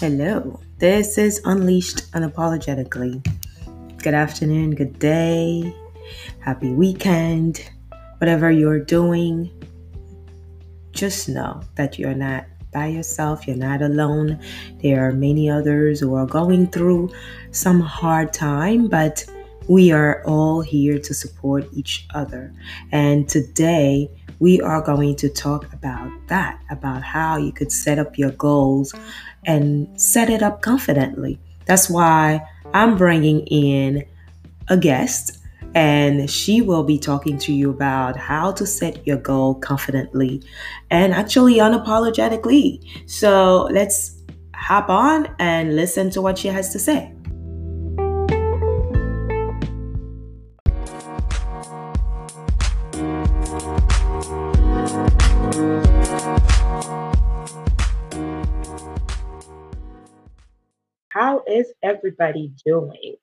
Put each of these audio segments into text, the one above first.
Hello, this is Unleashed Unapologetically. Good afternoon, good day, happy weekend, whatever you're doing. Just know that you're not by yourself, you're not alone. There are many others who are going through some hard time, but we are all here to support each other. And today, we are going to talk about that about how you could set up your goals and set it up confidently. That's why I'm bringing in a guest and she will be talking to you about how to set your goal confidently and actually unapologetically. So let's hop on and listen to what she has to say. Is everybody doing?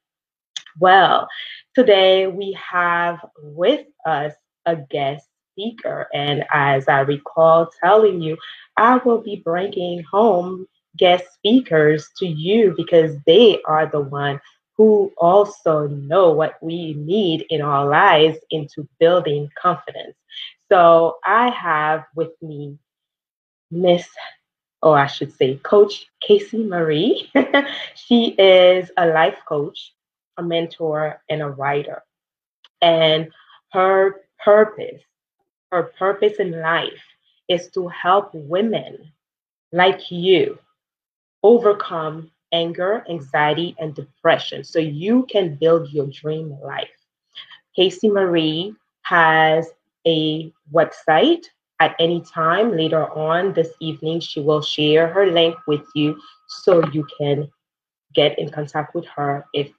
Well, today we have with us a guest speaker. And as I recall telling you, I will be bringing home guest speakers to you because they are the one who also know what we need in our lives into building confidence. So I have with me Miss or I should say, Coach Kasey Marie. she is a life coach, a mentor, and a writer. And her purpose, her purpose in life is to help women like you overcome anger, anxiety, and depression so you can build your dream life. Kasey Marie has a website at any time later on this evening, she will share her link with you so you can get in contact with her if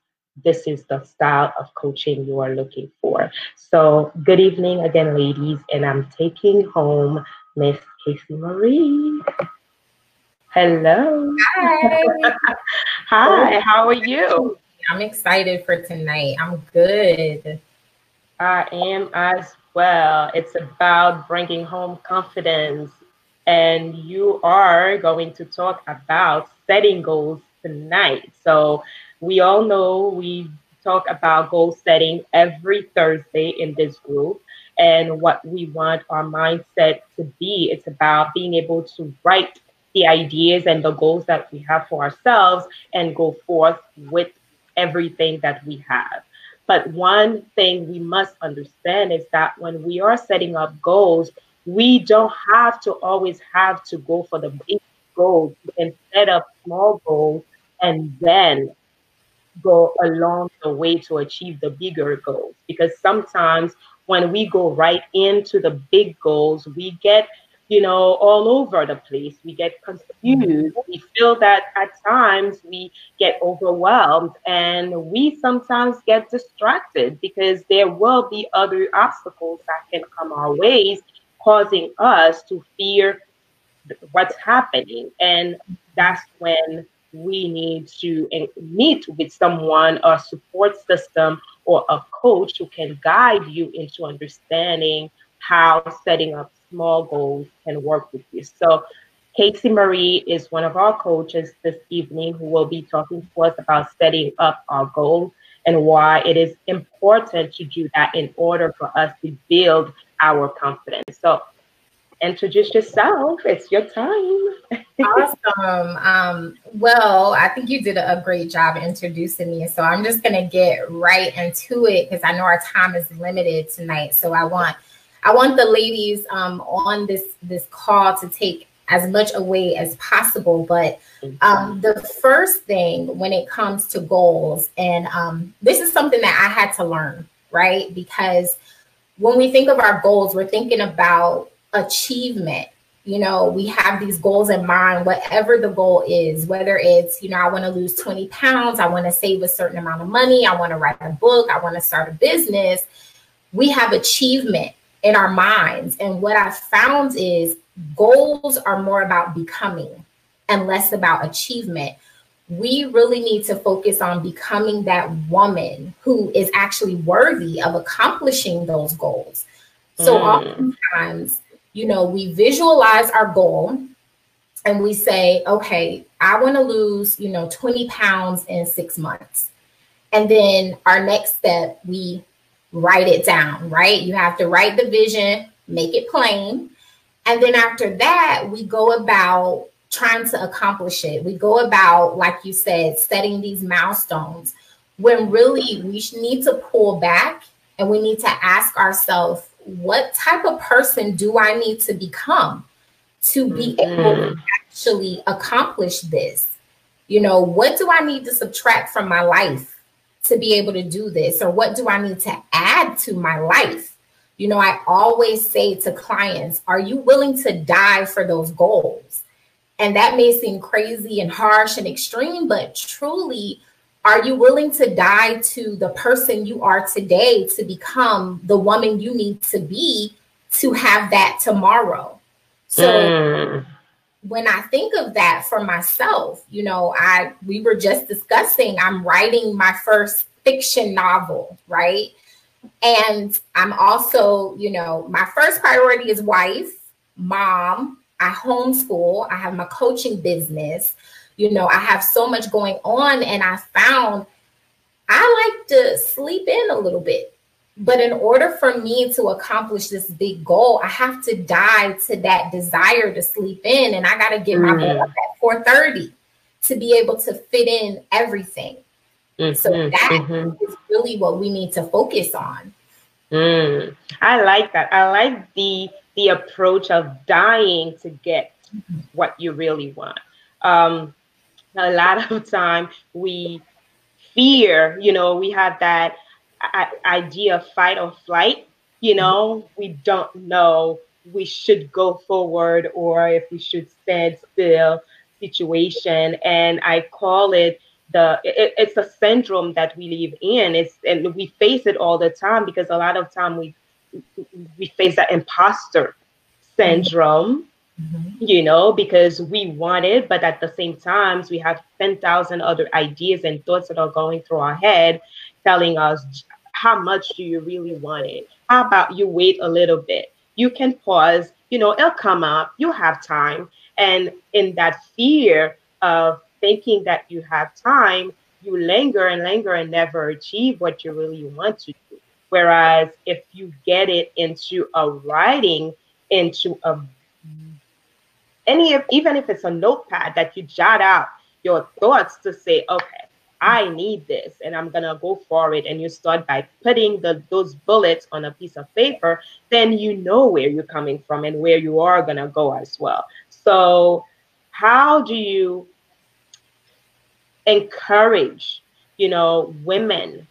this is the style of coaching you are looking for. So, good evening again, ladies, and I'm taking home Miss Kasey Marie. Hello. Hi. Hi, how are you? I'm excited for tonight. I'm good. I am as well. It's about bringing home confidence. And you are going to talk about setting goals tonight. So, we all know we talk about goal setting every Thursday in this group and what we want our mindset to be. It's about being able to write the ideas and the goals that we have for ourselves and go forth with everything that we have. But one thing we must understand is that when we are setting up goals, we don't have to always have to go for the big goals. We can set up small goals and then go along the way to achieve the bigger goals. Because sometimes when we go right into the big goals, we get you know, all over the place. We get confused. We feel that at times we get overwhelmed and we sometimes get distracted because there will be other obstacles that can come our ways, causing us to fear what's happening. And that's when we need to meet with someone, a support system, or a coach who can guide you into understanding how setting up small goals can work with you. So, Kasey Marie is one of our coaches this evening who will be talking to us about setting up our goals and why it is important to do that in order for us to build our confidence. So, introduce yourself. It's your time. awesome. Um, well, I think you did a great job introducing me. So I'm just going to get right into it because I know our time is limited tonight. So I want I want the ladies um, on this this call to take as much away as possible. But um, the first thing when it comes to goals, and um, this is something that I had to learn, right? Because when we think of our goals, we're thinking about achievement. You know, we have these goals in mind, whatever the goal is, whether it's, you know, I want to lose 20 pounds, I want to save a certain amount of money, I want to write a book, I want to start a business. We have achievement in our minds. And what I found is goals are more about becoming and less about achievement. We really need to focus on becoming that woman who is actually worthy of accomplishing those goals. So, mm. oftentimes, you know, we visualize our goal and we say, okay, I want to lose, you know, 20 pounds in six months. And then our next step, we write it down, right? You have to write the vision, make it plain. And then after that, we go about trying to accomplish it. We go about, like you said, setting these milestones when really we need to pull back and we need to ask ourselves, what type of person do I need to become to be mm-hmm. able to actually accomplish this? You know, what do I need to subtract from my life to be able to do this? Or what do I need to add to my life? You know, I always say to clients, are you willing to die for those goals? And that may seem crazy and harsh and extreme, but truly, are you willing to die to the person you are today to become the woman you need to be to have that tomorrow? So mm. When I think of that for myself, you know, I we were just discussing I'm writing my first fiction novel, right? And I'm also, you know, my first priority is wife, mom, I homeschool, I have my coaching business. You know, I have so much going on, and I found I like to sleep in a little bit. But in order for me to accomplish this big goal, I have to die to that desire to sleep in, and I got to get mm-hmm. my bed up at four thirty to be able to fit in everything. Mm-hmm. So that mm-hmm. is really what we need to focus on. Mm. I like that. I like the the approach of dying to get what you really want. Um, a lot of time we fear, you know, we have that idea of fight or flight, you know, we don't know we should go forward or if we should stand still situation. And I call it the it, it's a syndrome that we live in. It's and we face it all the time because a lot of time we we face that imposter syndrome mm-hmm. you know because we want it but at the same times we have 10,000 other ideas and thoughts that are going through our head telling us how much do you really want it? How about you wait a little bit? You can pause you know it'll come up you have time. And in that fear of thinking that you have time you linger and linger and never achieve what you really want to do. Whereas if you get it into a writing, into a any even if it's a notepad that you jot out your thoughts to say, okay, I need this and I'm gonna go for it. And you start by putting the those bullets on a piece of paper, then you know where you're coming from and where you are gonna go as well. So how do you encourage, you know, women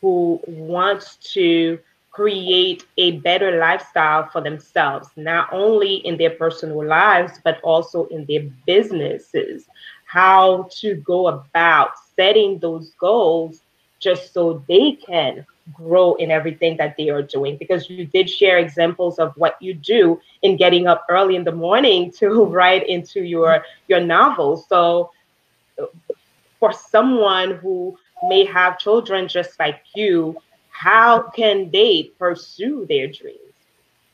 who wants to create a better lifestyle for themselves, not only in their personal lives, but also in their businesses. How to go about setting those goals just so they can grow in everything that they are doing. Because you did share examples of what you do in getting up early in the morning to write into your your novel. So for someone who may have children just like you, how can they pursue their dreams?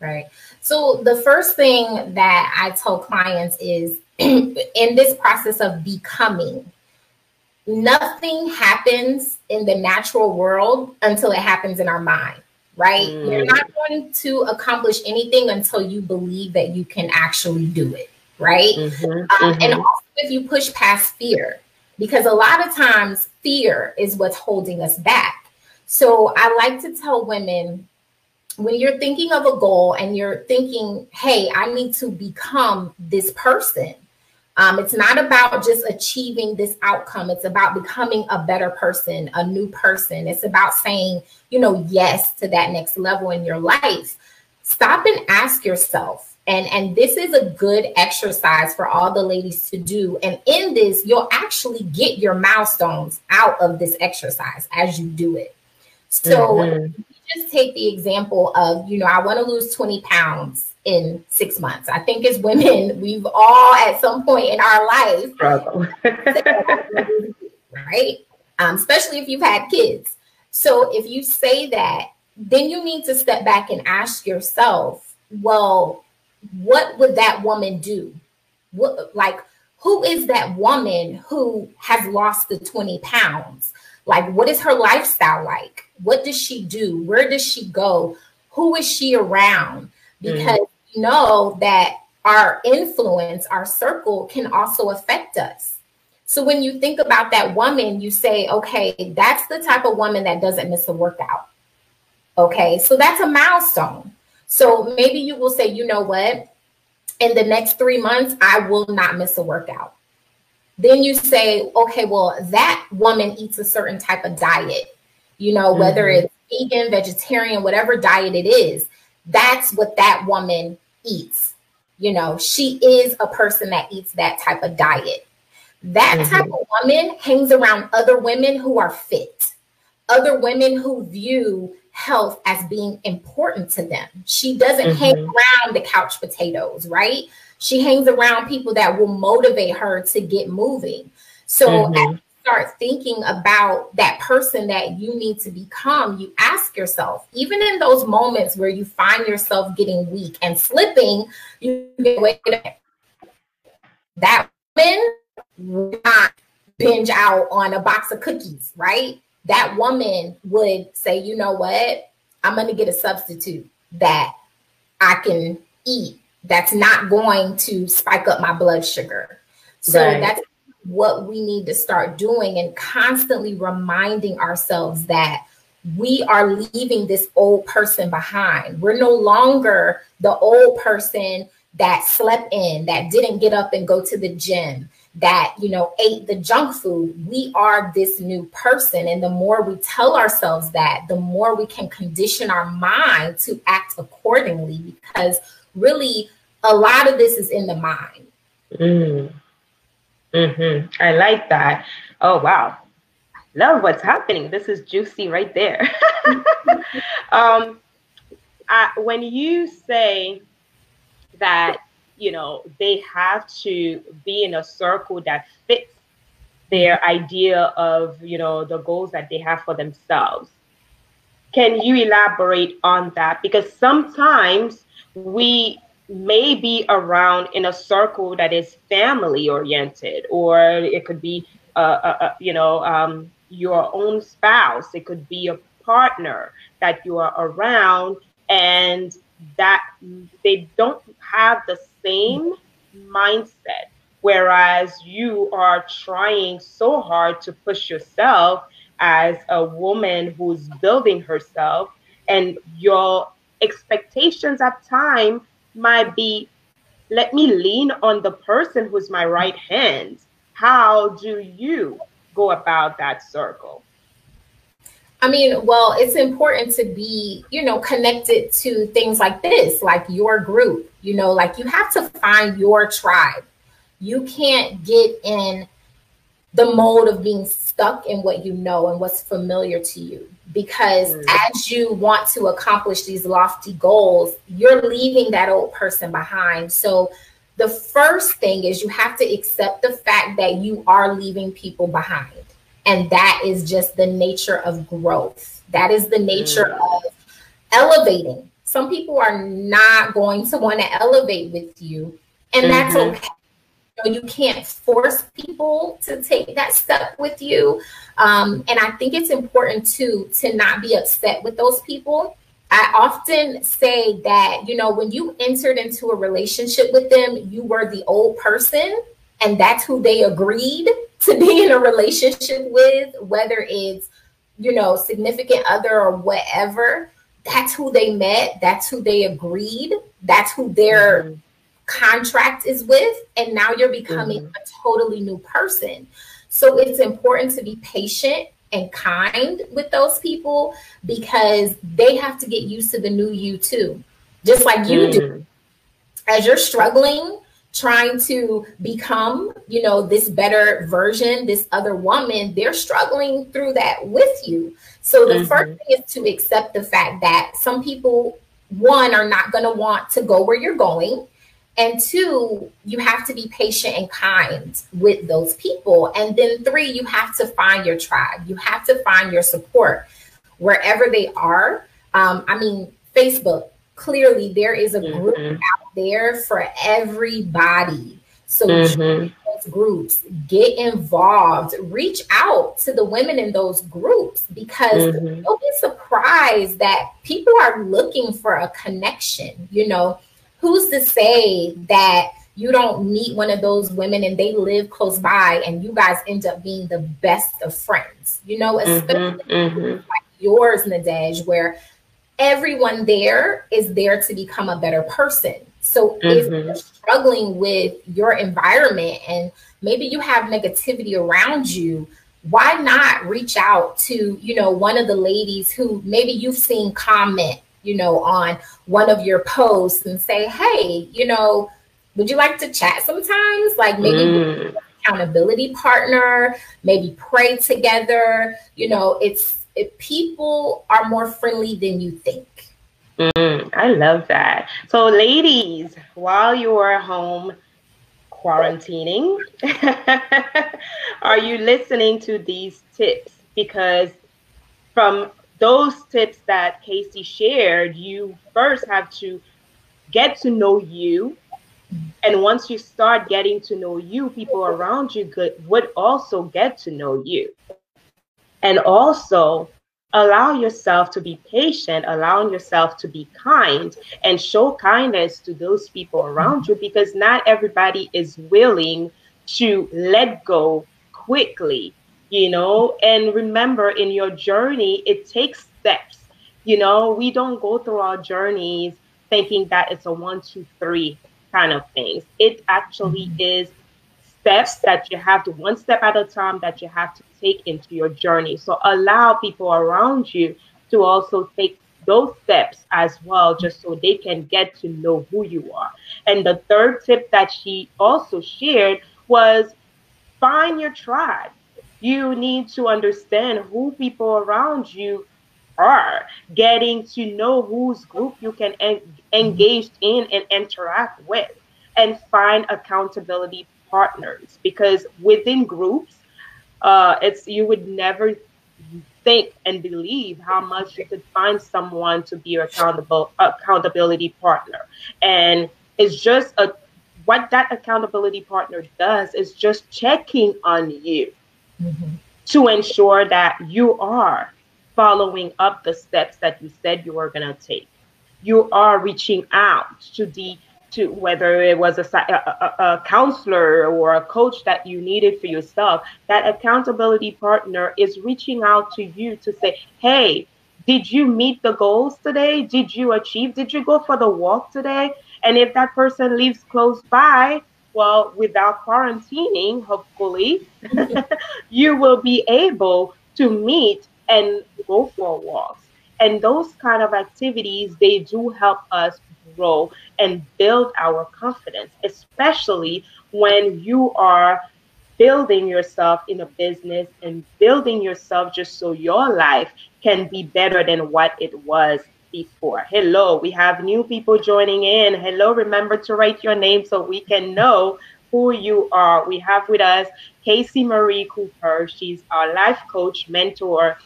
Right. So the first thing that I tell clients is in this process of becoming, nothing happens in the natural world until it happens in our mind, right? Mm. You're not going to accomplish anything until you believe that you can actually do it, right? Mm-hmm. Um, mm-hmm. And also, if you push past fear, because a lot of times fear is what's holding us back. So I like to tell women when you're thinking of a goal and you're thinking, hey, I need to become this person. Um, it's not about just achieving this outcome. It's about becoming a better person, a new person. It's about saying, you know, yes to that next level in your life. Stop and ask yourself, and and this is a good exercise for all the ladies to do and in this you'll actually get your milestones out of this exercise as you do it so mm-hmm. just take the example of you know i want to lose 20 pounds in six months i think as women we've all at some point in our life right um, especially if you've had kids so if you say that then you need to step back and ask yourself well what would that woman do What, like, who is that woman who has lost the 20 pounds? Like, what is her lifestyle like? What does she do? Where does she go? Who is she around? Because mm. you know that our influence, our circle can also affect us. So when you think about that woman, you say, okay, that's the type of woman that doesn't miss a workout. Okay, so that's a milestone. So maybe you will say, you know what? In the next three months, I will not miss a workout. Then you say, okay, well, that woman eats a certain type of diet, you know, mm-hmm. whether it's vegan, vegetarian, whatever diet it is, that's what that woman eats. You know, she is a person that eats that type of diet. That mm-hmm. type of woman hangs around other women who are fit, other women who view health as being important to them. She doesn't mm-hmm. hang around the couch potatoes, right? She hangs around people that will motivate her to get moving. So mm-hmm. you start thinking about that person that you need to become, you ask yourself, even in those moments where you find yourself getting weak and slipping, you get wait a minute. That woman would not binge out on a box of cookies, right? That woman would say, you know what? I'm going to get a substitute that I can eat that's not going to spike up my blood sugar. So right. that's what we need to start doing and constantly reminding ourselves that we are leaving this old person behind. We're no longer the old person that slept in, that didn't get up and go to the gym, that you know ate the junk food we are this new person and the more we tell ourselves that the more we can condition our mind to act accordingly because really a lot of this is in the mind mm. Hmm i like that oh wow love what's happening this is juicy right there um I, when you say that you know, they have to be in a circle that fits their idea of, you know, the goals that they have for themselves. Can you elaborate on that? Because sometimes we may be around in a circle that is family oriented, or it could be, uh, uh, uh, you know, um, your own spouse. It could be a partner that you are around, and that they don't have the same mindset. Whereas you are trying so hard to push yourself as a woman who's building herself, and your expectations at time might be let me lean on the person who's my right hand. How do you go about that circle? I mean, well, it's important to be, you know, connected to things like this, like your group, you know, like you have to find your tribe. You can't get in the mode of being stuck in what you know and what's familiar to you because mm. as you want to accomplish these lofty goals, you're leaving that old person behind. So, the first thing is you have to accept the fact that you are leaving people behind and that is just the nature of growth. That is the nature mm. of elevating. Some people are not going to want to elevate with you, and mm-hmm. that's okay. You, know, you, can't force people to take that step with you. Um, and I think it's important too to not be upset with those people. I often say that, you know, when you entered into a relationship with them, you were the old person and that's who they agreed to be in a relationship with, whether it's, you know, significant other or whatever, that's who they met, that's who they agreed, that's who their mm-hmm. Contract is with. And now you're becoming mm-hmm. a totally new person. So it's important to be patient and kind with those people because they have to get used to the new you too, just like you mm-hmm. do. As you're struggling trying to become, you know, this better version, this other woman, they're struggling through that with you. So the mm-hmm. first thing is to accept the fact that some people, one, are not going to want to go where you're going. And two, you have to be patient and kind with those people. And then three, you have to find your tribe. You have to find your support wherever they are. Um, I mean, Facebook, clearly there is a group mm-hmm. out there for everybody. So mm-hmm. those groups, get involved, reach out to the women in those groups because mm-hmm. you'll be surprised that people are looking for a connection. You know, who's to say that you don't meet one of those women and they live close by and you guys end up being the best of friends, you know, mm-hmm. especially mm-hmm. like yours, Nadej, where everyone there is there to become a better person. So mm-hmm. if you're struggling with your environment and maybe you have negativity around you, why not reach out to, you know, one of the ladies who maybe you've seen comment, you know, on one of your posts and say, "Hey, you know, would you like to chat sometimes? Like maybe mm. accountability partner, maybe pray together. You know, it's if people are more friendly than you think. Mm, I love that. So, ladies, while you are home quarantining, are you listening to these tips? Because from those tips that Kasey shared, you first have to get to know you. And once you start getting to know you, people around you could, would also get to know you. And also allow yourself to be patient, allowing yourself to be kind and show kindness to those people around you because not everybody is willing to let go quickly, you know. And remember, in your journey, it takes steps. You know, we don't go through our journeys thinking that it's a one, two, three kind of things. It actually mm-hmm. is steps that you have to one step at a time that you have to take into your journey. So allow people around you to also take those steps as well, just so they can get to know who you are. And the third tip that she also shared was find your tribe. You need to understand who people around you are, getting to know whose group you can en- engage in and interact with, and find accountability partners. Because within groups, uh, it's you would never think and believe how much you could find someone to be your accountable accountability partner, and it's just a what that accountability partner does is just checking on you mm-hmm. to ensure that you are following up the steps that you said you were going to take. You are reaching out to the to whether it was a, a, a, counselor or a coach that you needed for yourself, that accountability partner is reaching out to you to say, hey, did you meet the goals today? Did you achieve? Did you go for the walk today? And if that person lives close by, well, without quarantining, hopefully, you will be able to meet and go for walks. And those kind of activities, they do help us grow and build our confidence, especially when you are building yourself in a business and building yourself just so your life can be better than what it was before. Hello, we have new people joining in. Hello, remember to write your name so we can know who you are. We have with us Kasey Marie Cooper. She's our life coach, mentor,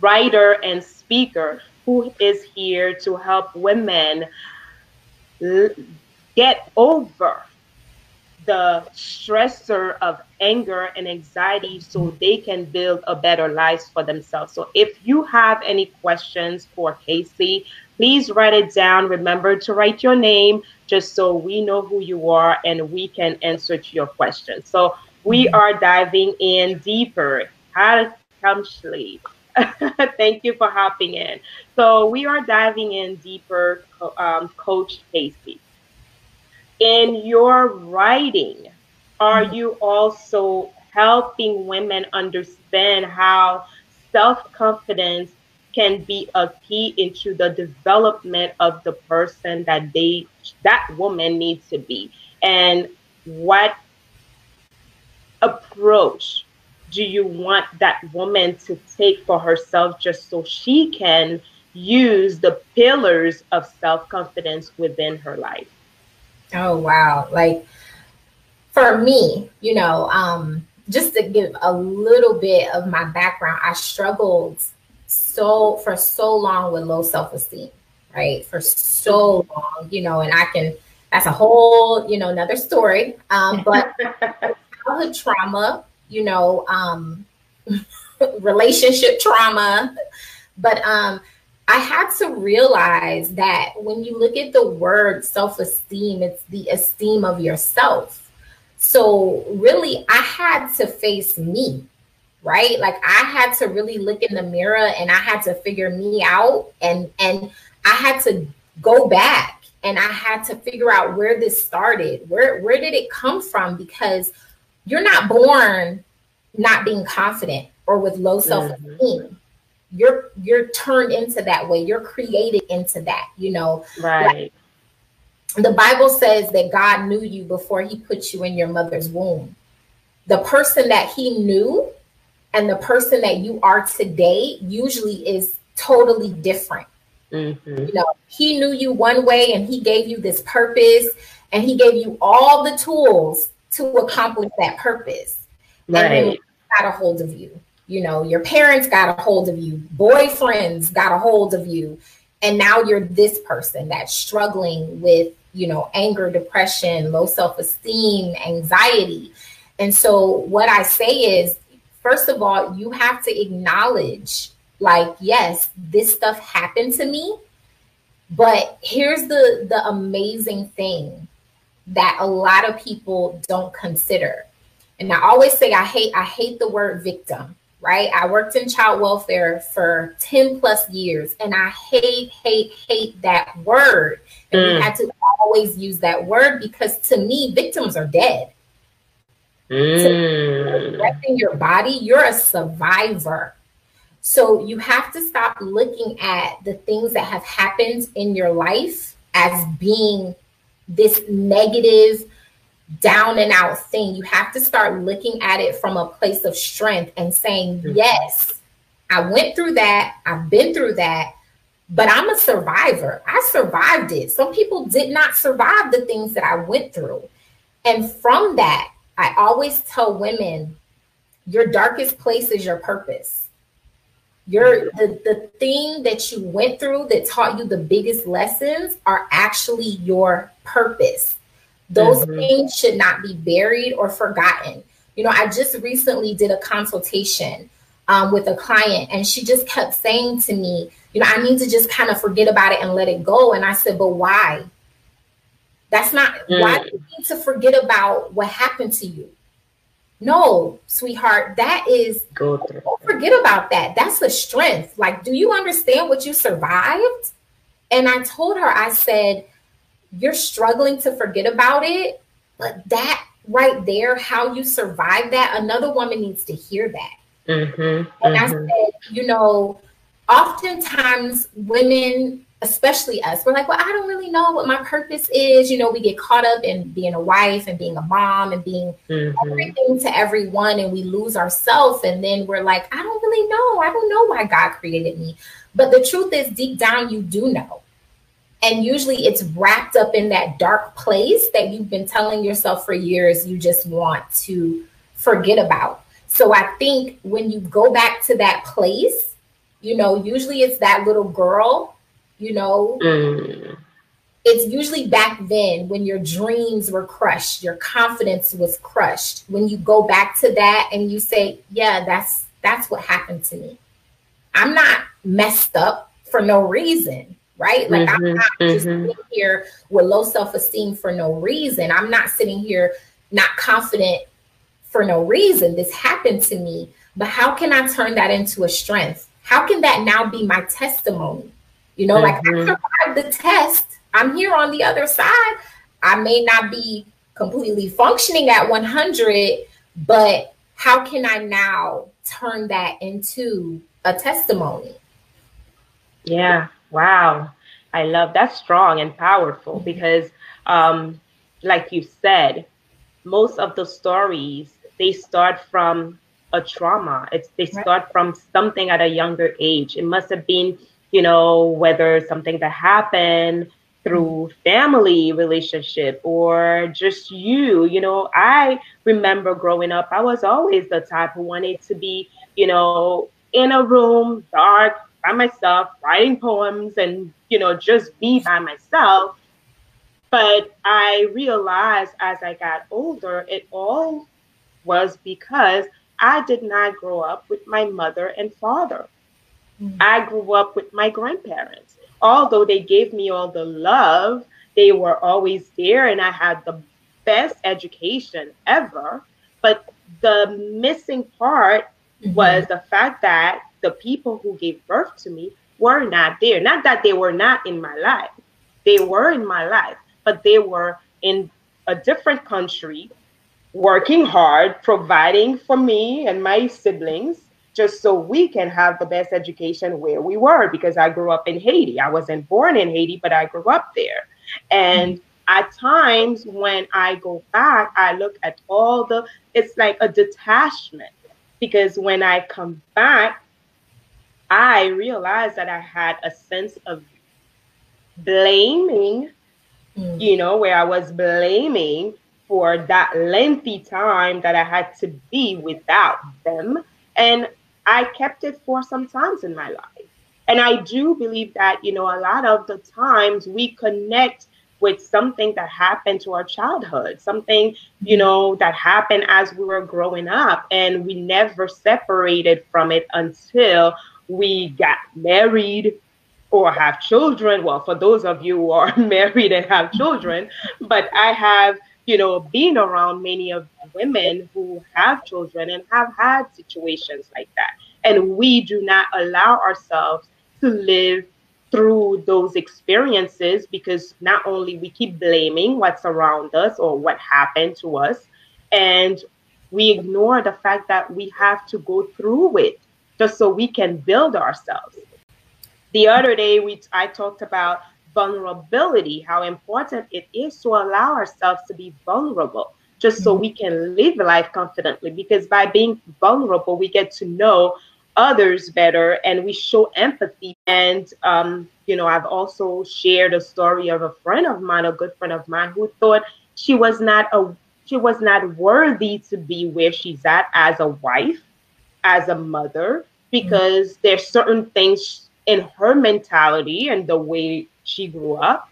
writer, and speaker who is here to help women get over the stressor of anger and anxiety so they can build a better life for themselves. So if you have any questions for Kasey, please write it down. Remember to write your name just so we know who you are and we can answer to your questions. So we are diving in deeper. How come sleep? Thank you for hopping in. So we are diving in deeper, um, Coach Kasey. In your writing, are mm-hmm. you also helping women understand how self-confidence can be a key into the development of the person that they that woman needs to be and what approach do you want that woman to take for herself just so she can use the pillars of self confidence within her life? Oh, wow. Like for me, you know, um, just to give a little bit of my background, I struggled so for so long with low self esteem, right? For so long, you know, and I can that's a whole, you know, another story. Um, but childhood trauma, you know, um, relationship trauma. But um, I had to realize that when you look at the word self esteem, it's the esteem of yourself. So, really, I had to face me, right? Like, I had to really look in the mirror and I had to figure me out. And, and I had to go back and I had to figure out where this started. Where, where did it come from? Because you're not born not being confident or with low self-esteem. Mm-hmm. You're you're turned into that way. You're created into that, you know. Right. Like, the Bible says that God knew you before he put you in your mother's womb. The person that he knew and the person that you are today usually is totally different. Mm-hmm. You know, he knew you one way and he gave you this purpose and he gave you all the tools to accomplish that purpose. Right. And got a hold of you. You know, your parents got a hold of you, boyfriends got a hold of you. And now you're this person that's struggling with, you know, anger, depression, low self esteem, anxiety. And so, what I say is, first of all, you have to acknowledge, like, yes, this stuff happened to me. But here's the the amazing thing that a lot of people don't consider. And I always say I hate I hate the word victim, right? I worked in child welfare for 10 plus years and I hate hate hate that word. And mm. we had to always use that word because to me victims are dead. Mm. your body, you're a survivor. So you have to stop looking at the things that have happened in your life as being this negative, down and out thing. You have to start looking at it from a place of strength and saying, mm-hmm. yes, I went through that, I've been through that, but I'm a survivor. I survived it. Some people did not survive the things that I went through. And from that, I always tell women your darkest place is your purpose. Your the, the thing that you went through that taught you the biggest lessons are actually your purpose. Those mm-hmm. things should not be buried or forgotten. You know, I just recently did a consultation um, with a client, and she just kept saying to me, you know, I need to just kind of forget about it and let it go. And I said, but why? That's not mm. why do you need to forget about what happened to you. No, sweetheart, that is don't forget about that. That's a strength. Like, do you understand what you survived? And I told her, I said, you're struggling to forget about it, but that right there, how you survive that, another woman needs to hear that. Mm-hmm, and mm-hmm. I said, you know, oftentimes women, especially us, we're like, well, I don't really know what my purpose is. You know, we get caught up in being a wife and being a mom and being mm-hmm. everything to everyone, and we lose ourselves. And then we're like, I don't really know. I don't know why God created me. But the truth is, deep down, you do know. And usually it's wrapped up in that dark place that you've been telling yourself for years you just want to forget about. So I think when you go back to that place, you know, usually it's that little girl, you know. Mm. It's usually back then when your dreams were crushed, your confidence was crushed. When you go back to that and you say, "Yeah, that's that's what happened to me. I'm not messed up for no reason right? Like mm-hmm, I'm not mm-hmm. just sitting here with low self-esteem for no reason. I'm not sitting here not confident for no reason. This happened to me, but how can I turn that into a strength? How can that now be my testimony? You know, mm-hmm. like I mm-hmm. survived the test. I'm here on the other side. I may not be completely functioning at 100, but how can I now turn that into a testimony? Yeah, Wow. I love that's strong and powerful mm-hmm. because um, like you said, most of the stories they start from a trauma. It's they start from something at a younger age. It must have been, you know, whether something that happened through family relationship or just you you know i remember growing up i was always the type who wanted to be you know in a room dark by myself, writing poems and, you know, just be by myself. But I realized as I got older, it all was because I did not grow up with my mother and father. Mm-hmm. I grew up with my grandparents. Although they gave me all the love, they were always there and I had the best education ever. But the missing part mm-hmm. was the fact that the people who gave birth to me were not there. Not that they were not in my life, they were in my life, but they were in a different country, working hard, providing for me and my siblings just so we can have the best education where we were because I grew up in Haiti. I wasn't born in Haiti, but I grew up there. And at times when I go back, I look at all the, it's like a detachment because when I come back, I realized that I had a sense of blaming, mm. you know, where I was blaming for that lengthy time that I had to be without them. And I kept it for some times in my life. And I do believe that, you know, a lot of the times we connect with something that happened to our childhood, something, you mm-hmm. know, that happened as we were growing up. And we never separated from it until we got married or have children. Well, for those of you who are married and have children, but I have, you know, been around many of women who have children and have had situations like that. And we do not allow ourselves to live through those experiences because not only we keep blaming what's around us or what happened to us and we ignore the fact that we have to go through it just so we can build ourselves. The other day we i talked about vulnerability how important it is to allow ourselves to be vulnerable just so we can live life confidently because by being vulnerable we get to know others better and we show empathy. And, um, you know, I've also shared a story of a friend of mine, a good friend of mine, who thought she was not a she was not worthy to be where she's at as a wife, as a mother, because mm-hmm. there's certain things in her mentality and the way she grew up,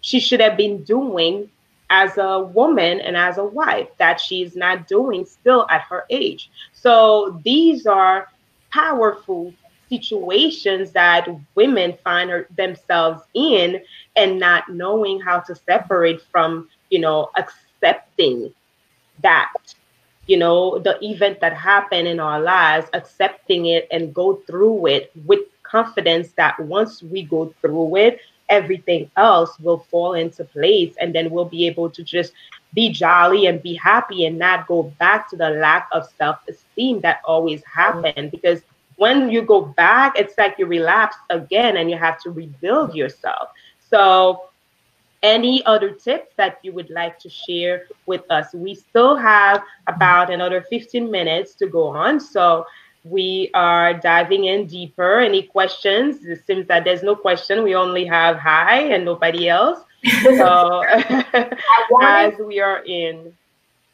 she should have been doing as a woman and as a wife that she's not doing still at her age. So these are powerful situations that women find themselves in and not knowing how to separate from you know accepting that you know the event that happened in our lives accepting it and go through it with confidence that once we go through it everything else will fall into place and then we'll be able to just be jolly and be happy and not go back to the lack of self-esteem that always happened because when you go back, it's like you relapse again and you have to rebuild yourself. So, any other tips that you would like to share with us? We still have about another 15 minutes to go on. So, we are diving in deeper. Any questions? It seems that there's no question. We only have hi and nobody else. So, as we are in.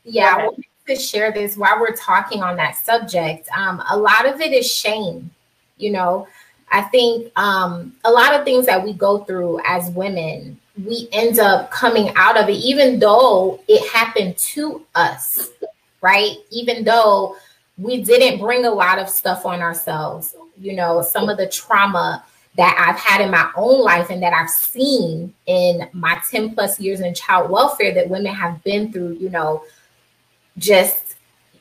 Yeah, to share this while we're talking on that subject. Um, a lot of it is shame. You know, I think um, a lot of things that we go through as women, we end up coming out of it, even though it happened to us, right? Even though we didn't bring a lot of stuff on ourselves, you know, some of the trauma that I've had in my own life and that I've seen in my 10 plus years in child welfare that women have been through, you know, just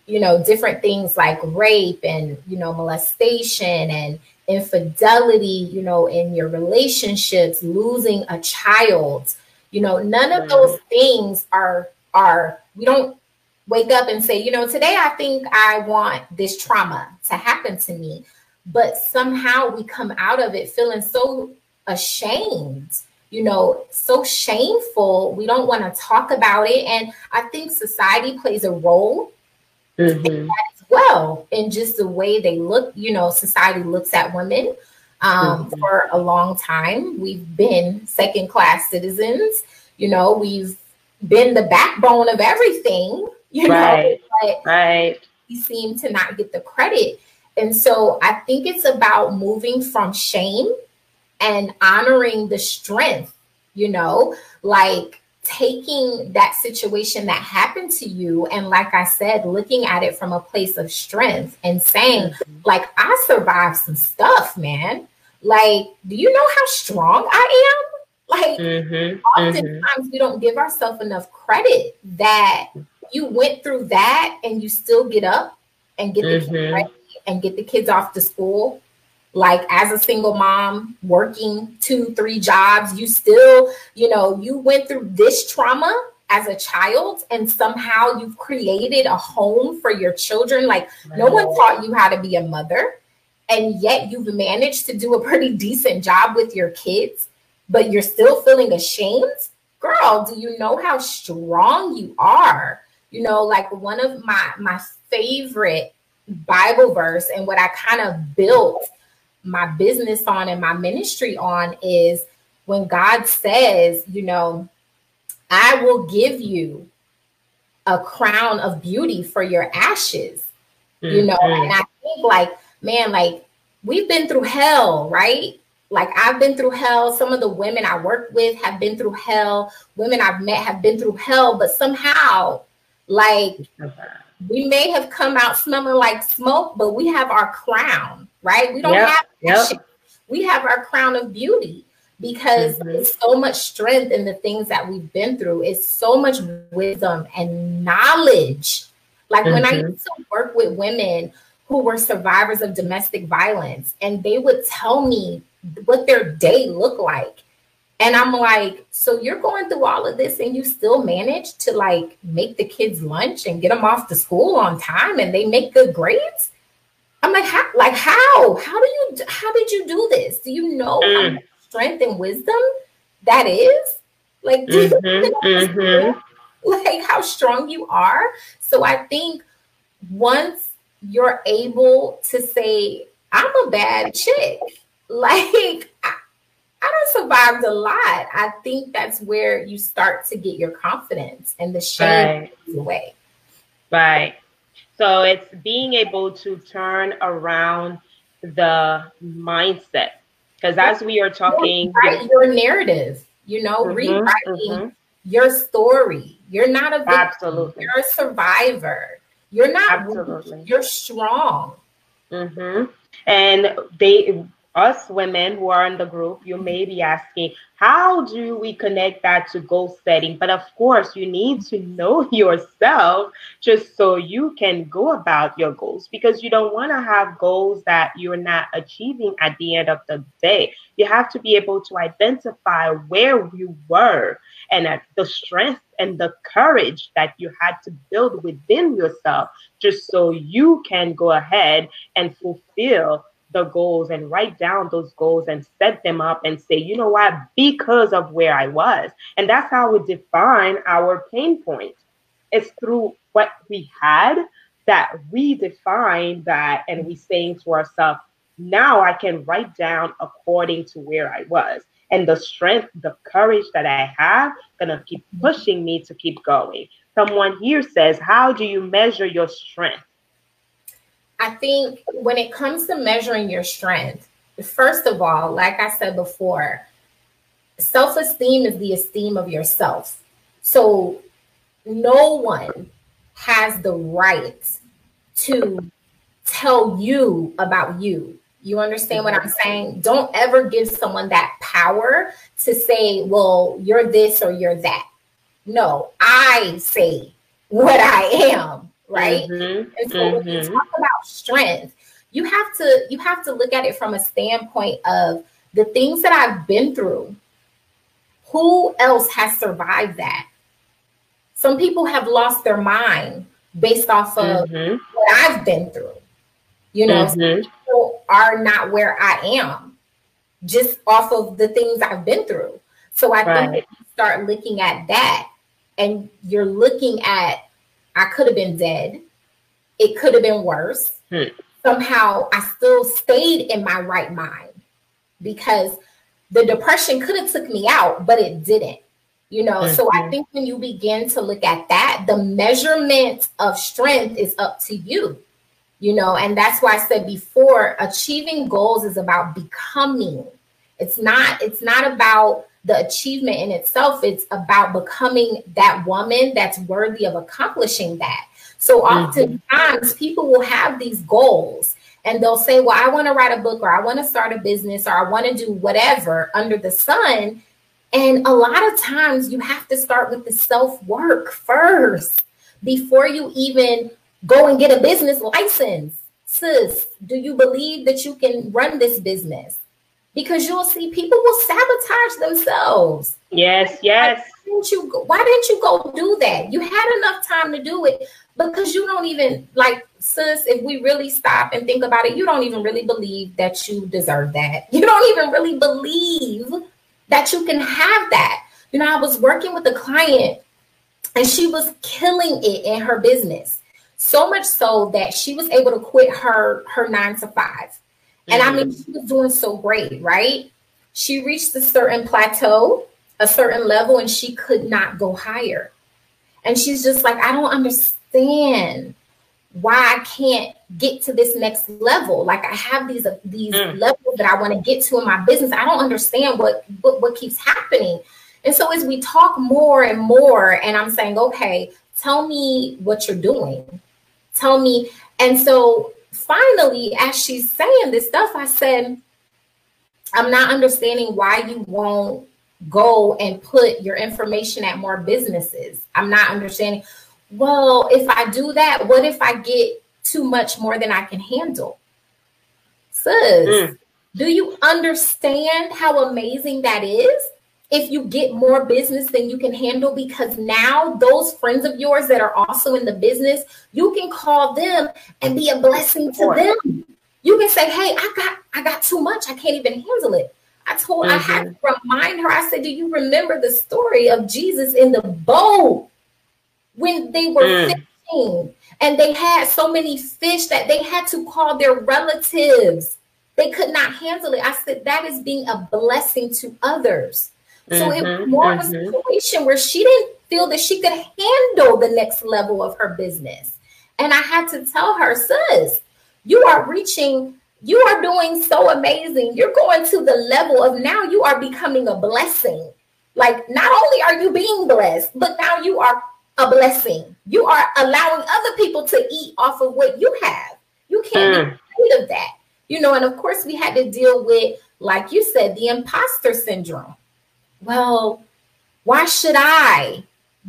you know different things like rape and you know molestation and infidelity you know in your relationships losing a child you know none of those things are are we don't wake up and say you know today i think i want this trauma to happen to me but somehow we come out of it feeling so ashamed you know, so shameful. We don't want to talk about it. And I think society plays a role mm-hmm. Well in just the way they look, you know, society looks at women. Um, mm-hmm. For a long time, we've been second class citizens. You know, we've been the backbone of everything, you know, right. know, right. we seem to not get the credit. And so I think it's about moving from shame and honoring the strength, you know, like taking that situation that happened to you and like i said looking at it from a place of strength and saying mm-hmm. like i survived some stuff man like do you know how strong i am like mm-hmm. oftentimes mm-hmm. we don't give ourselves enough credit that you went through that and you still get up and get the kids mm-hmm. ready and get the kids off to school like as a single mom working two three jobs you still you know you went through this trauma as a child and somehow you've created a home for your children. Like no one taught you how to be a mother and yet you've managed to do a pretty decent job with your kids but you're still feeling ashamed? Girl do you know how strong you are? You know like one of my my favorite bible verse and what i kind of built my business on and my ministry on is when God says, you know, I will give you a crown of beauty for your ashes. Mm-hmm. You know, mm-hmm. and I think like, man, like we've been through hell, right? Like I've been through hell. Some of the women I work with have been through hell. Women I've met have been through hell, but somehow, like, we may have come out smelling like smoke, but we have our crown, right? We don't yep. have Yep. We have our crown of beauty because mm-hmm. it's so much strength in the things that we've been through. It's so much wisdom and knowledge. Like mm-hmm. when I mm-hmm. used to work with women who were survivors of domestic violence, and they would tell me what their day looked like. And I'm like, so you're going through all of this and you still manage to like make the kids lunch and get them off to school on time and they make good grades? I'm like, how, like how? How do you? How did you do this? Do you know mm. how much strength and wisdom that is? Like, do mm-hmm, you mm-hmm. like how strong you are? So I think once you're able to say, "I'm a bad chick," like. I, I don't survived a lot. I think that's where you start to get your confidence and the shame right. away. Right. So it's being able to turn around the mindset. Because as we are talking, your narrative, you know, mm-hmm, rewriting mm-hmm. your story. You're not a victim. Absolutely. You're a survivor. You're not Absolutely. Weak. You're strong. Mm-hmm. And they us women who are in the group, you may be asking, how do we connect that to goal setting? But of course, you need to know yourself just so you can go about your goals because you don't want to have goals that you're not achieving at the end of the day. You have to be able to identify where you were and the strength and the courage that you had to build within yourself just so you can go ahead and fulfill the goals and write down those goals and set them up and say, you know what, because of where I was. And that's how we define our pain point. It's through what we had that we define that and we saying to ourselves, now I can write down according to where I was. And the strength, the courage that I have, gonna keep mm-hmm. pushing me to keep going. Someone here says, How do you measure your strength? I think when it comes to measuring your strength, first of all, like I said before, self esteem is the esteem of yourself. So no one has the right to tell you about you. You understand what I'm saying? Don't ever give someone that power to say, well, you're this or you're that. No, I say what I am right? Mm-hmm. And so mm-hmm. when you mm-hmm. talk about strength, you have to you have to look at it from a standpoint of the things that I've been through. Who else has survived that? Some people have lost their mind based off of mm-hmm. what I've been through. You know, mm-hmm. people are not where I am just off of the things I've been through. So I right. think if you start looking at that and you're looking at I could have been dead. It could have been worse. Hmm. Somehow I still stayed in my right mind because the depression could have took me out, but it didn't. You know, mm-hmm. so I think when you begin to look at that, the measurement of strength is up to you. You know, and that's why I said before, achieving goals is about becoming. It's not it's not about the achievement in itself. It's about becoming that woman that's worthy of accomplishing that. So mm-hmm. oftentimes mm-hmm. people will have these goals and they'll say, Well, I want to write a book or I want to start a business or I want to do whatever under the sun. And a lot of times you have to start with the self work first before you even go and get a business license. Sis, do you believe that you can run this business? Because you'll see people will sabotage themselves. Yes, yes. Why didn't you go, why didn't you go do that? You had enough time to do it because you don't even like sis if we really stop and think about it you don't even really believe that you deserve that you don't even really believe that you can have that you know i was working with a client and she was killing it in her business so much so that she was able to quit her her nine to 5 mm-hmm. And i mean she was doing so great right she reached a certain plateau a certain level and she could not go higher and she's just like i don't understand why I can't get to this next level. Like I have these uh, these mm. levels that I want to get to in my business. I don't understand what, what what keeps happening. And so as we talk more and more, and I'm saying, okay, tell me what you're doing. Tell me. And so finally, as she's saying this stuff, I said, I'm not understanding why you won't go and put your information at more businesses. I'm not understanding well, if I do that, what if I get too much more than I can handle? Sis, mm. do you understand how amazing that is? If you get more business than you can handle, because now those friends of yours that are also in the business, you can call them and be a blessing to them. You can say, Hey, I got I got too much, I can't even handle it. I told mm-hmm. I had mm-hmm. to remind her, I said, Do you remember the story of Jesus in the boat? when they were mm. fishing and they had so many fish that they had to call their relatives. They could not handle it. I said that is being a blessing to others. Mm-hmm, so it was mm-hmm, more mm-hmm. of a mm-hmm. situation where she didn't feel that she could handle the next level of her business. And I had to tell her, sis, you are reaching, you are doing so amazing. You're going to the level of now you are becoming a blessing. Like, not only are you being blessed, but now you are a blessing. You are allowing other people to eat off of what you have. You can't mm. be afraid of that. You know, and of course, we had to deal with, like you said, the imposter syndrome. Well, why should I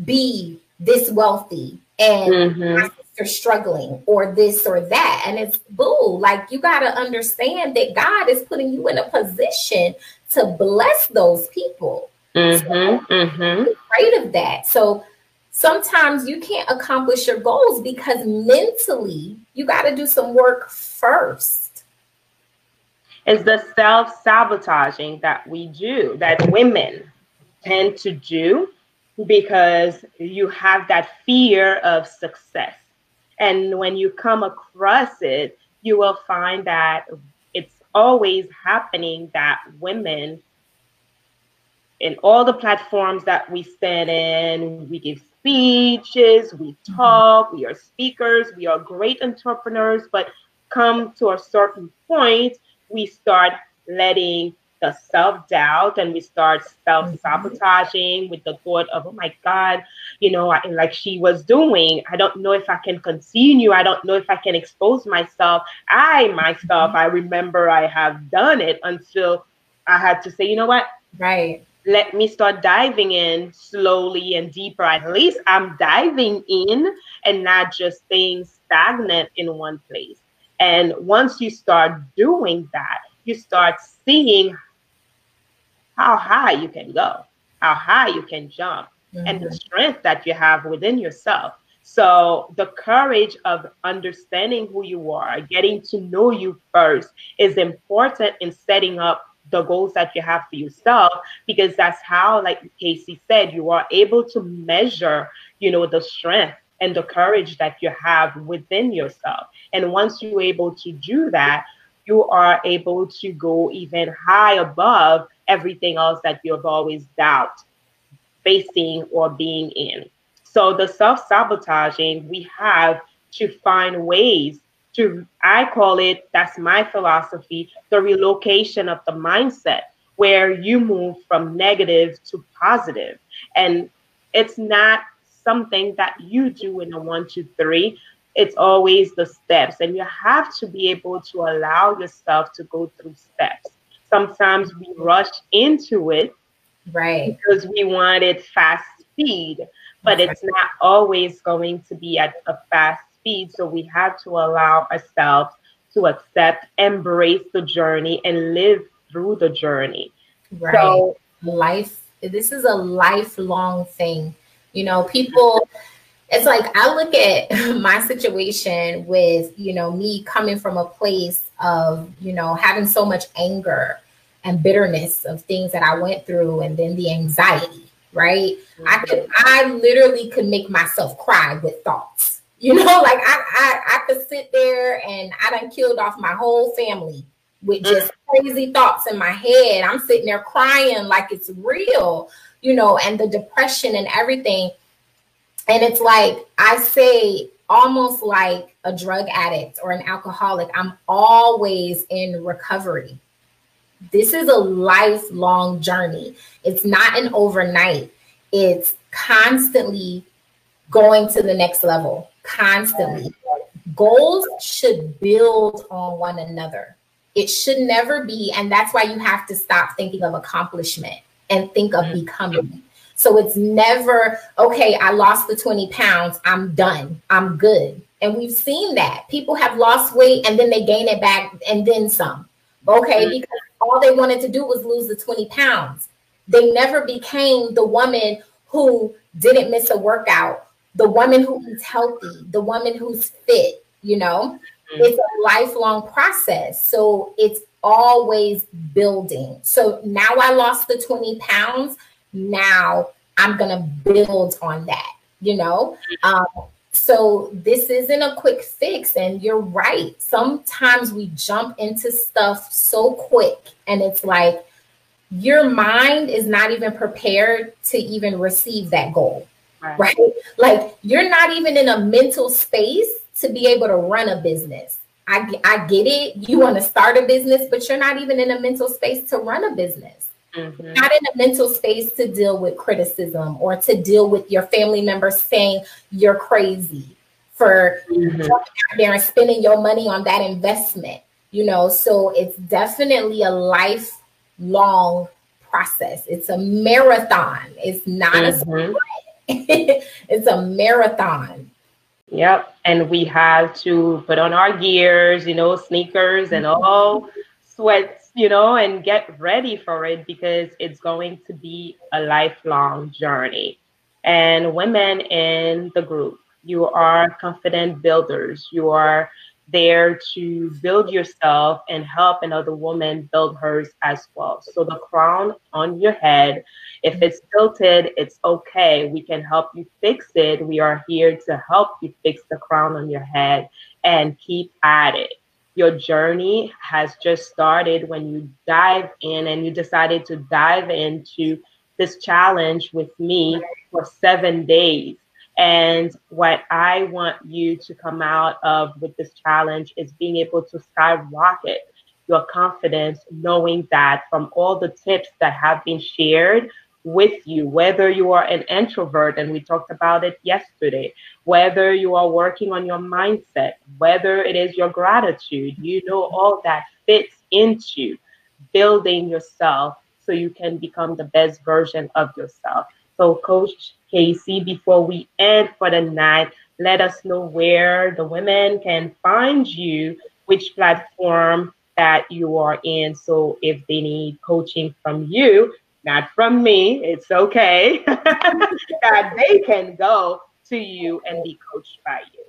be this wealthy and mm-hmm. my sister struggling or this or that? And it's boo. Like you got to understand that God is putting you in a position to bless those people. Mm-hmm. So, mm-hmm. afraid of that. So sometimes you can't accomplish your goals because mentally you got to do some work first. It's the self sabotaging that we do, that women tend to do because you have that fear of success. And when you come across it, you will find that it's always happening that women in all the platforms that we stand in, we give speeches, we mm-hmm. talk, we are speakers, we are great entrepreneurs, but come to a certain point, we start letting the self doubt and we start self sabotaging with the thought of, oh my God, you know, like she was doing. I don't know if I can continue. I don't know if I can expose myself. I myself, mm-hmm. I remember I have done it until I had to say, you know what? Right let me start diving in slowly and deeper. At least I'm diving in and not just staying stagnant in one place. And once you start doing that, you start seeing how high you can go, how high you can jump, mm-hmm. and the mm-hmm. strength that you have within yourself. So, the courage of understanding who you are, getting to know you first, is important in setting up the goals that you have for yourself because that's how like Kasey said you are able to measure you know the strength and the courage that you have within yourself and once you're able to do that you are able to go even high above everything else that you've always doubt facing or being in so the self-sabotaging we have to find ways to, I call it, that's my philosophy, the relocation of the mindset. where you move from negative to positive. And it's not something that you do in a one, two, three. It's always the steps. And you have to be able to allow yourself to go through steps. Sometimes we rush into it right because we want it fast speed but it's not always going to be at a fast speed so we have to allow ourselves to accept embrace the journey and live through the journey right so life this is a lifelong thing you know people it's like i look at my situation with you know me coming from a place of you know having so much anger and bitterness of things that I went through and then the anxiety, right? Mm-hmm. I could I literally could make myself cry with thoughts. You know, like I I, I could sit there and I done killed off my whole family with mm. just crazy thoughts in my head. I'm sitting there crying like it's real, you know, and the depression and everything. And it's like I say almost like a drug addict or an alcoholic, I'm always in recovery this is a lifelong journey. It's not an overnight. It's constantly going to the next level, constantly. Goals should build on one another. It should never be, and that's why you have to stop thinking of accomplishment and think of mm-hmm. becoming. So it's never, okay, I lost the 20 pounds, I'm done, I'm good. And we've seen that. People have lost weight and then they gain it back and then some. Okay, mm-hmm. because all they wanted to do was lose the 20 pounds. They never became the woman who didn't miss a workout, the woman who eats healthy, the woman who's fit, you know? Mm-hmm. It's a lifelong process. So it's always building. So now I lost the 20 pounds. Now I'm going to build on that, you know? Um, so this isn't a quick fix. And you're right. Sometimes we jump into stuff so quick, and it's like your mind is not even prepared to even receive that goal. Right. right? Like you're not even in a mental space to be able to run a business. I, I get it. You want to start a business, but you're not even in a mental space to run a business mm-hmm. not in a mental space to deal with criticism or to deal with your family members saying you're crazy for mm-hmm. out there and spending your money on that investment. You know, so it's definitely a lifelong process. It's a marathon. It's not mm-hmm. a sprint. it's a marathon. Yep. And we have to put on our gears, you know, sneakers and mm-hmm. all sweats, you know, and get ready for it because it's going to be a lifelong journey. And women in the group, you are confident builders. You are there to build yourself and help another woman build hers as well. So the crown on your head, if mm-hmm. it's tilted, it's okay. We can help you fix it. We are here to help you fix the crown on your head and keep at it your journey has just started when you dive in and you decided to dive into this challenge with me for seven days. And what I want you to come out of with this challenge is being able to skyrocket your confidence, knowing that from all the tips that have been shared, with you, whether you are an introvert, and we talked about it yesterday, whether you are working on your mindset, whether it is your gratitude, you know, all that fits into building yourself so you can become the best version of yourself. So, Coach Kasey, before we end for the night, let us know where the women can find you, which platform that you are in. So, if they need coaching from you, not from me. It's okay. that they can go to you and be coached by you.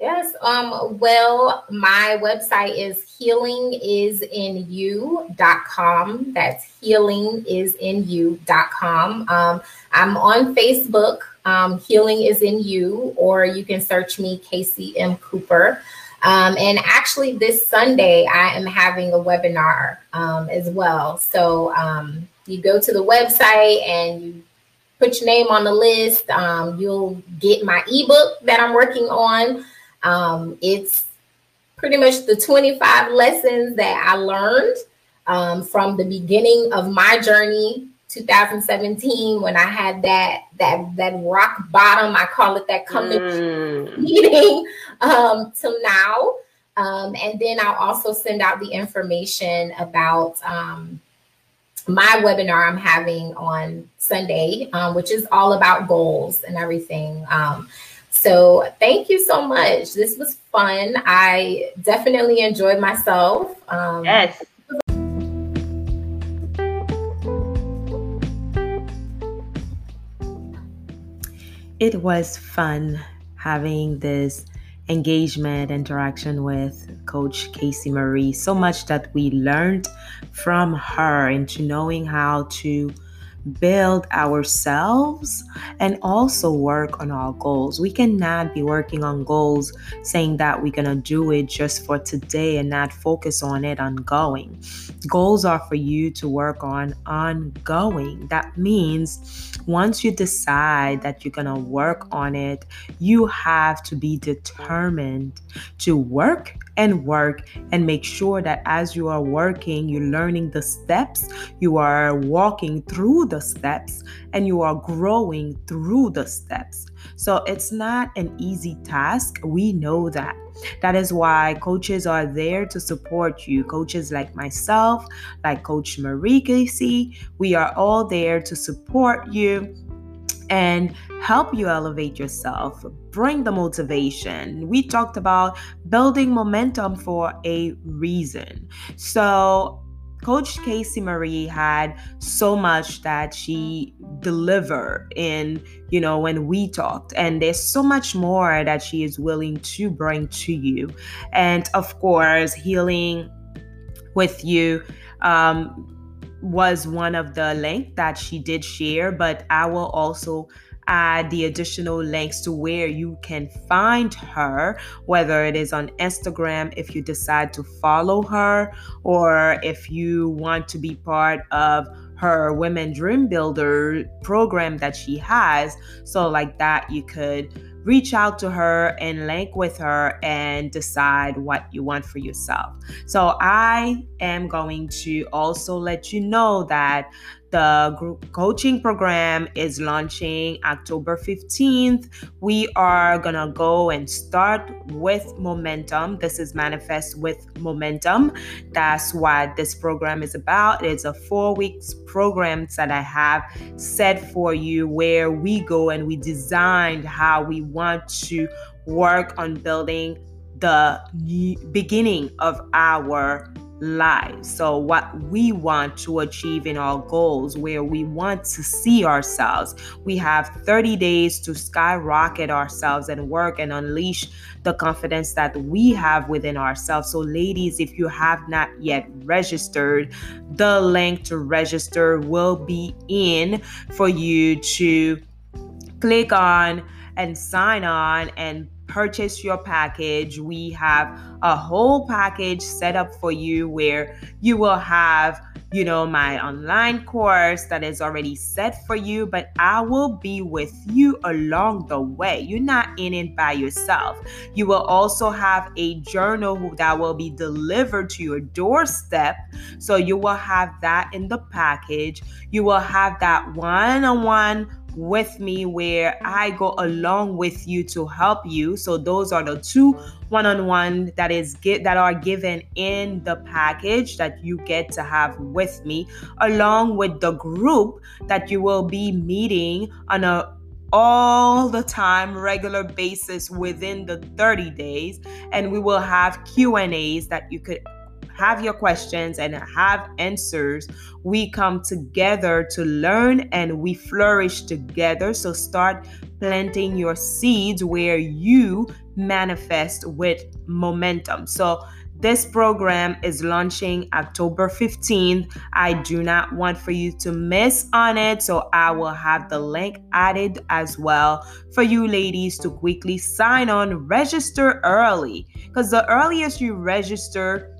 Yes. Um, well, my website is healingisinu.com. That's healingisinu.com. Um, I'm on Facebook, um, Healing is in You, or you can search me, Kasey M. Cooper. Um, and actually, this Sunday, I am having a webinar um, as well. So um, you go to the website and you put your name on the list. Um, you'll get my ebook that I'm working on. Um, it's pretty much the 25 lessons that I learned um, from the beginning of my journey 2017 when I had that that that rock bottom, I call it that coming mm. meeting um, till now. Um, and then I'll also send out the information about um, my webinar I'm having on Sunday, um, which is all about goals and everything. Um, so thank you so much. This was fun. I definitely enjoyed myself. Um, yes. It was fun having this engagement interaction with coach Kasey marie. So much that we learned from her into knowing how to build ourselves and also work on our goals. We cannot be working on goals saying that we're going to do it just for today and not focus on it ongoing. Goals are for you to work on ongoing. That means once you decide that you're going to work on it, you have to be determined to work and work and make sure that as you are working, you're learning the steps, you are walking through the steps, and you are growing through the steps. So it's not an easy task. We know that. That is why coaches are there to support you. Coaches like myself, like Coach Marie Kasey, we are all there to support you and help you elevate yourself, bring the motivation. We talked about building momentum for a reason. So, Coach Kasey Marie had so much that she delivered in, you know, when we talked. And there's so much more that she is willing to bring to you. And of course, healing with you. Um, was one of the links that she did share, but I will also add the additional links to where you can find her, whether it is on Instagram if you decide to follow her, or if you want to be part of her Women Dream Builder program that she has. So, like that, you could reach out to her and link with her and decide what you want for yourself. So, I am going to also let you know that the group coaching program is launching October 15th. We are going to go and start with momentum. This is Manifest with Momentum. That's what this program is about. It's a four weeks program that I have set for you where we go and we designed how we want to work on building the beginning of our lives. So, what we want to achieve in our goals, where we want to see ourselves, we have 30 days to skyrocket ourselves and work and unleash the confidence that we have within ourselves. So, ladies, if you have not yet registered, the link to register will be in for you to click on and sign on and purchase your package. We have a whole package set up for you where you will have, you know, my online course that is already set for you, but I will be with you along the way. You're not in it by yourself. You will also have a journal that will be delivered to your doorstep. So you will have that in the package. You will have that one on one with me where I go along with you to help you. So those are the two one-on-one that is get that are given in the package that you get to have with me along with the group that you will be meeting on a all the time regular basis within the 30 days and we will have Q&As that you could have your questions and have answers. We come together to learn and we flourish together. So start planting your seeds where you manifest with momentum. So this program is launching October 15th. I do not want for you to miss on it, so I will have the link added as well for you ladies to quickly sign on, register early because the earliest you register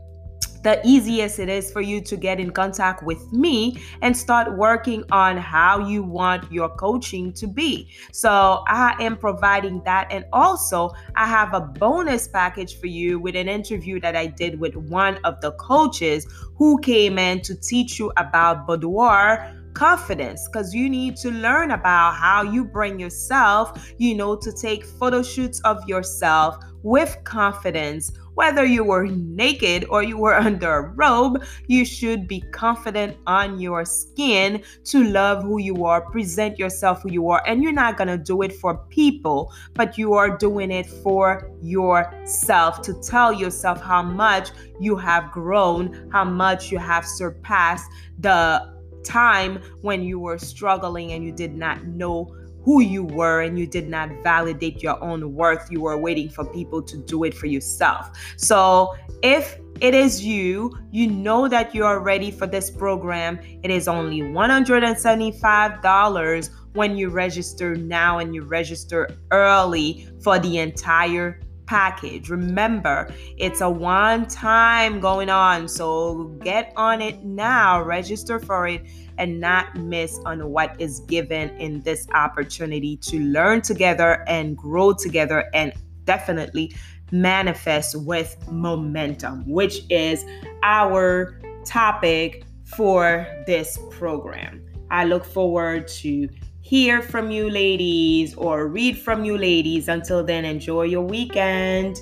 the easiest it is for you to get in contact with me and start working on how you want your coaching to be. So, I am providing that. And also, I have a bonus package for you with an interview that I did with one of the coaches who came in to teach you about boudoir confidence because you need to learn about how you bring yourself, you know, to take photo shoots of yourself with confidence. Whether you were naked or you were under a robe, you should be confident on your skin to love who you are, present yourself who you are. And you're not going to do it for people, but you are doing it for yourself to tell yourself how much you have grown, how much you have surpassed the time when you were struggling and you did not know who you were and you did not validate your own worth. You were waiting for people to do it for yourself. So, if it is you, you know that you are ready for this program. It is only $175 when you register now and you register early for the entire package. Remember, it's a one time going on. So get on it now, register for it, and not miss on what is given in this opportunity to learn together and grow together and definitely manifest with momentum, which is our topic for this program. I look forward to hear from you ladies or read from you ladies. Until then, enjoy your weekend.